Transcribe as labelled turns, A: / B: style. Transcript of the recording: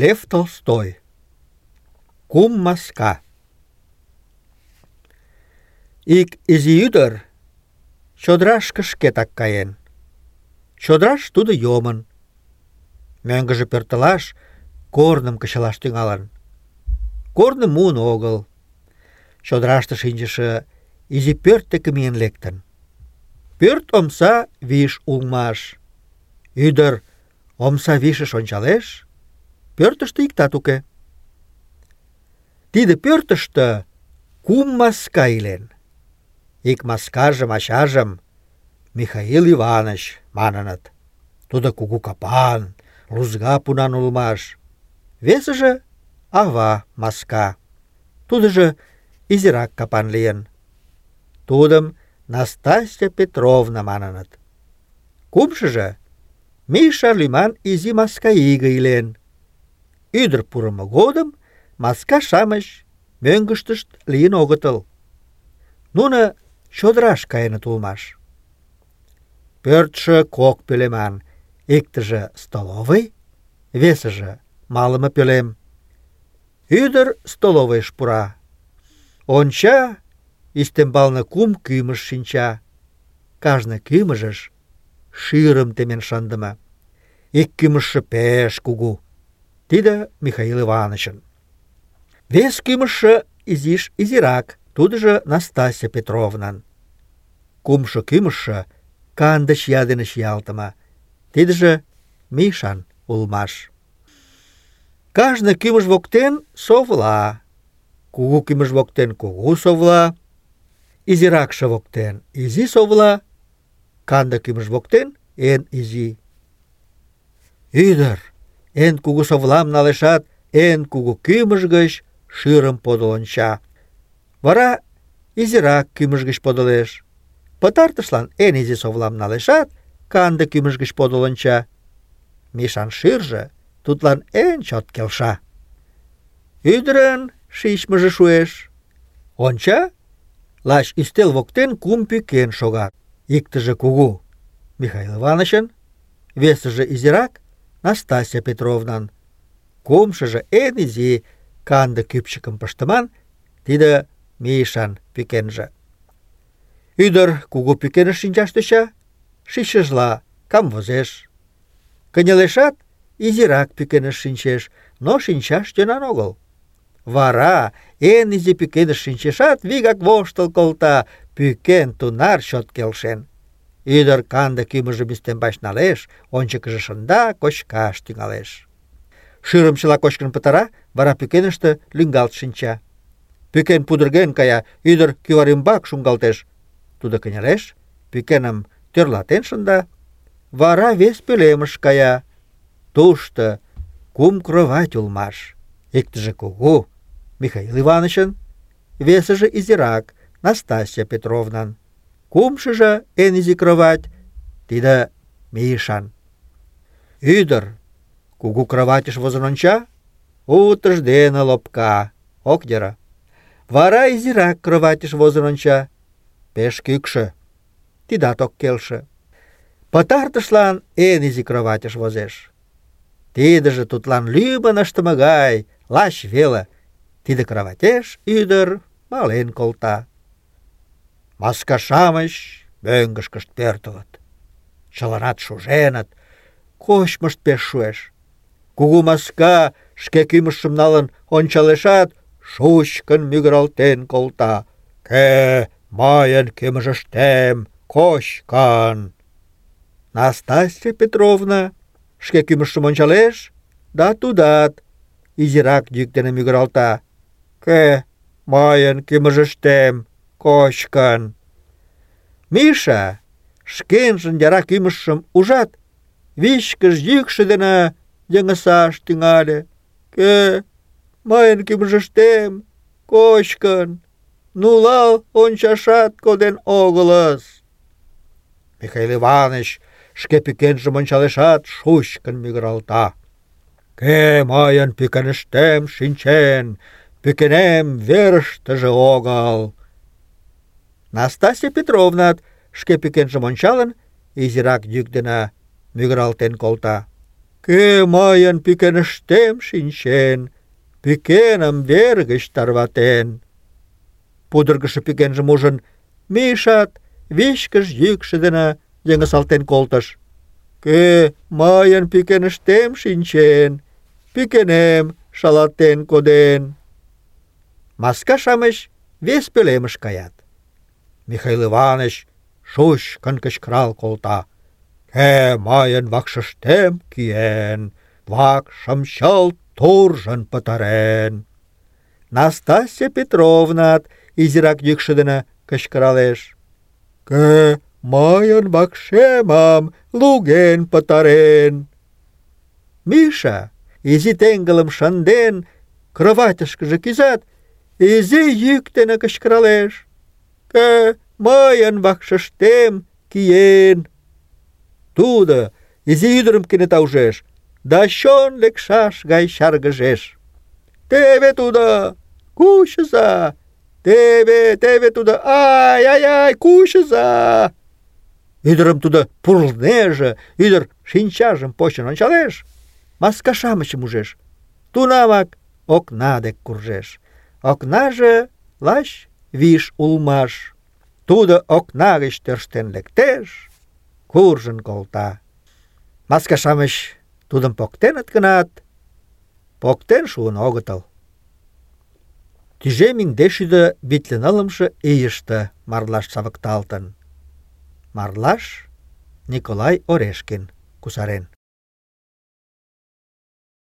A: Лев Толстой. Кум маска. Ик изи ӱдыр чодырашке шкетак каен. Чодыраш тудо йомын. Мӧҥгыжӧ пӧртылаш корным кычалаш тӱҥалын. Корным муын огыл. Чодыраште шинчыше изи пӧрт деке миен лектын. Пӧрт омса виш улмаш. Ӱдыр омса вишыш ончалеш, иктат уке. Тиде пӧртыштӧ кум маска илен. Ик маскажым ачажым Михаил Иванович маныныт. Тудо кугу капан, лузга пунан улмаш. Весыже — ава маска. Тудыжо изирак капан лийын. Тудым Настасья Петровна маныныт. Кумшыжо Миша лӱман изи маска иге илен. Ӱдыр пурымо годым маска-шамыч мӧҥгыштышт лийын огытыл. Нуно чодыраш каеныт улмаш. Пӧртшӧ кок пӧлеман, иктыже столовый, весыже малыме пӧлем. Ӱдыр столовыйыш пура. Онча, ӱстембалне кум кӱмыж шинча. Кажне кӱмыжыш шӱрым темен шындыме. Ик кӱмыжшӧ пеш кугу. Тиде Михаил Ивановичын. Вес кӱмыжшӧ изиш изирак, тудыжо Настасья Петровнан. Кумшо кӱмыжшӧ канде чия дене чиялтыме. Тидыже Мишан улмаш. Кажне кӱмыж воктен совла. Кугу кӱмыж воктен кугу совла, изиракше воктен изи совла, канде кӱмыж воктен эн изи. Ӱдыр Эн кугу совлам налешат, эн кугу кӱмыж гыч шӱрым. Вара изирак кӱмыж гыч подылеш. Пытартышлан эн изи совлам налешат, канде кӱмыж гыч подыл. Мишан шӱржӧ тудлан эн чот келша. Ӱдырын шичмыже шуэш. Онча, лач ӱстел воктен кум пӱкен шогат. Иктыже кугу — Михаил Ивановичын, весыже изирак — Настасья Петровнан, кумшыжо эн изи канде кӱпчыкым пыштыман — тиде Мишан пӱкенже. Ӱдыр кугу пӱкеныш шинчаш тӧча, шичшыжла камвозеш. Кынелешат, изирак пӱкеныш шинчеш, но шинчаш йӧнан огыл. Вара эн изи пӱкеныш шинчешат, вигак воштыл колта, пӱкен тунар чот келшен. Ӱдыр канде кӱмыжым ӱстембач налеш, ончыкыжо шында, кочкаш тӱҥалеш. Шӱрым чыла кочкын пытара, вара пӱкеныште лӱҥгалт шинча. Пӱкен пудырген кая, ӱдыр кӱвар ӱмбак шуҥгалтеш. Тудо кынелеш, пӱкеным тӧрлатен шында, вара вес пӧлемыш кая. Тушто кум кровать улмаш. Иктыже кугу, Михаил Ивановичын, весыже изирак, Настасья Петровнан. Кумшыжо эн изи кровать — тиде Мишан. Ӱдыр кугу кроватьыш возын онча, утыж дене лопка, ок йӧрӧ. Вара изирак кроватьыш возын онча, пеш кӱкшӧ, тидат ок келше. Пытартышлан эн изи кроватьыш возеш. Тидыже тудлан лӱмын ыштыме гай, лач веле. Тиде кроватеш ӱдыр мален колта. Маска-шамыч мӧҥгышкышт пӧртылыт. Чыланат шуженыт, кочмышт пеш шуэш. Кугу маска шке кӱмыжшым налын ончалешат, шучкын мӱгыралтен колта. «Кӧ мыйын кӱмыжыштем кочкан?» Настасья Петровна шке кӱмыжшым ончалеш, да тудат изирак йӱк дене мӱгыралта. «Кӧ мыйын кӱмыжыштем кочкын. Миша шкенжын яра кӱмыжшым ужат, вичкыж йӱкшӧ дене йыҥысаш тӱҥале. Кӧ мыйын кӱмыжыштем кочкын, нулал ончашат коден огылыс. Михаил Иванович шке пӱкенжым ончалешат, шучкын мӱгыралта. Кӧ мыйын пӱкеныштем шинчен, пӱкенем верыштыже огыл. Настасья Петровнат шке пӱкенжым ончалын, изирак йӱк дене мӱгыралтен колта. Кӧ мыйын пӱкеныштем шинчен, пӱкеным вер гыч тарватен. Пудыргышо пӱкенжым ужын, Мишат вичкыж йӱкшӧ дене йыҥысалтен колтыш. Кӧ мыйын пӱкеныштем шинчен, пӱкенем шалатен коден. Маска-шамыч вес пӧлемыш каят. Михаил Иванович шучкын кычкырал колта. Кӧ мыйын вакшыштем киен, вакшым чылт туржын пытарен. Настасья Петровнат изирак йӱкшӧ дене кычкыралеш. Кӧ мыйын вакшемым луген пытарен. Миша, изи теҥгылым шынден, кроватьышкыже кӱзат, изи йӱк дене кычкыралеш. Кӧ мыйын вакшыштем киен. Тудо изи ӱдырым кенета ужеш, да чон лекшаш гай чаргыжеш. Теве тудо, кучыза, теве, теве тудо, ай-ай-ай, кучыза! Ӱдырым тудо пурлнеже, ӱдыр шинчажым почын ончалеш, маска-шамычым ужеш. Тунамак окна дек куржеш. Окнаже лач виш улмаш. Тудо окна гыч тӧрштен лектеш, куржын колта. Маска-шамыч тудым поктеныт гынат, поктен шуын огытыл. Тӱжем индеш ӱдӧ витле нылымше ийыште марлаш савыкталтын. Марлаш Николай Орешкин кусарен.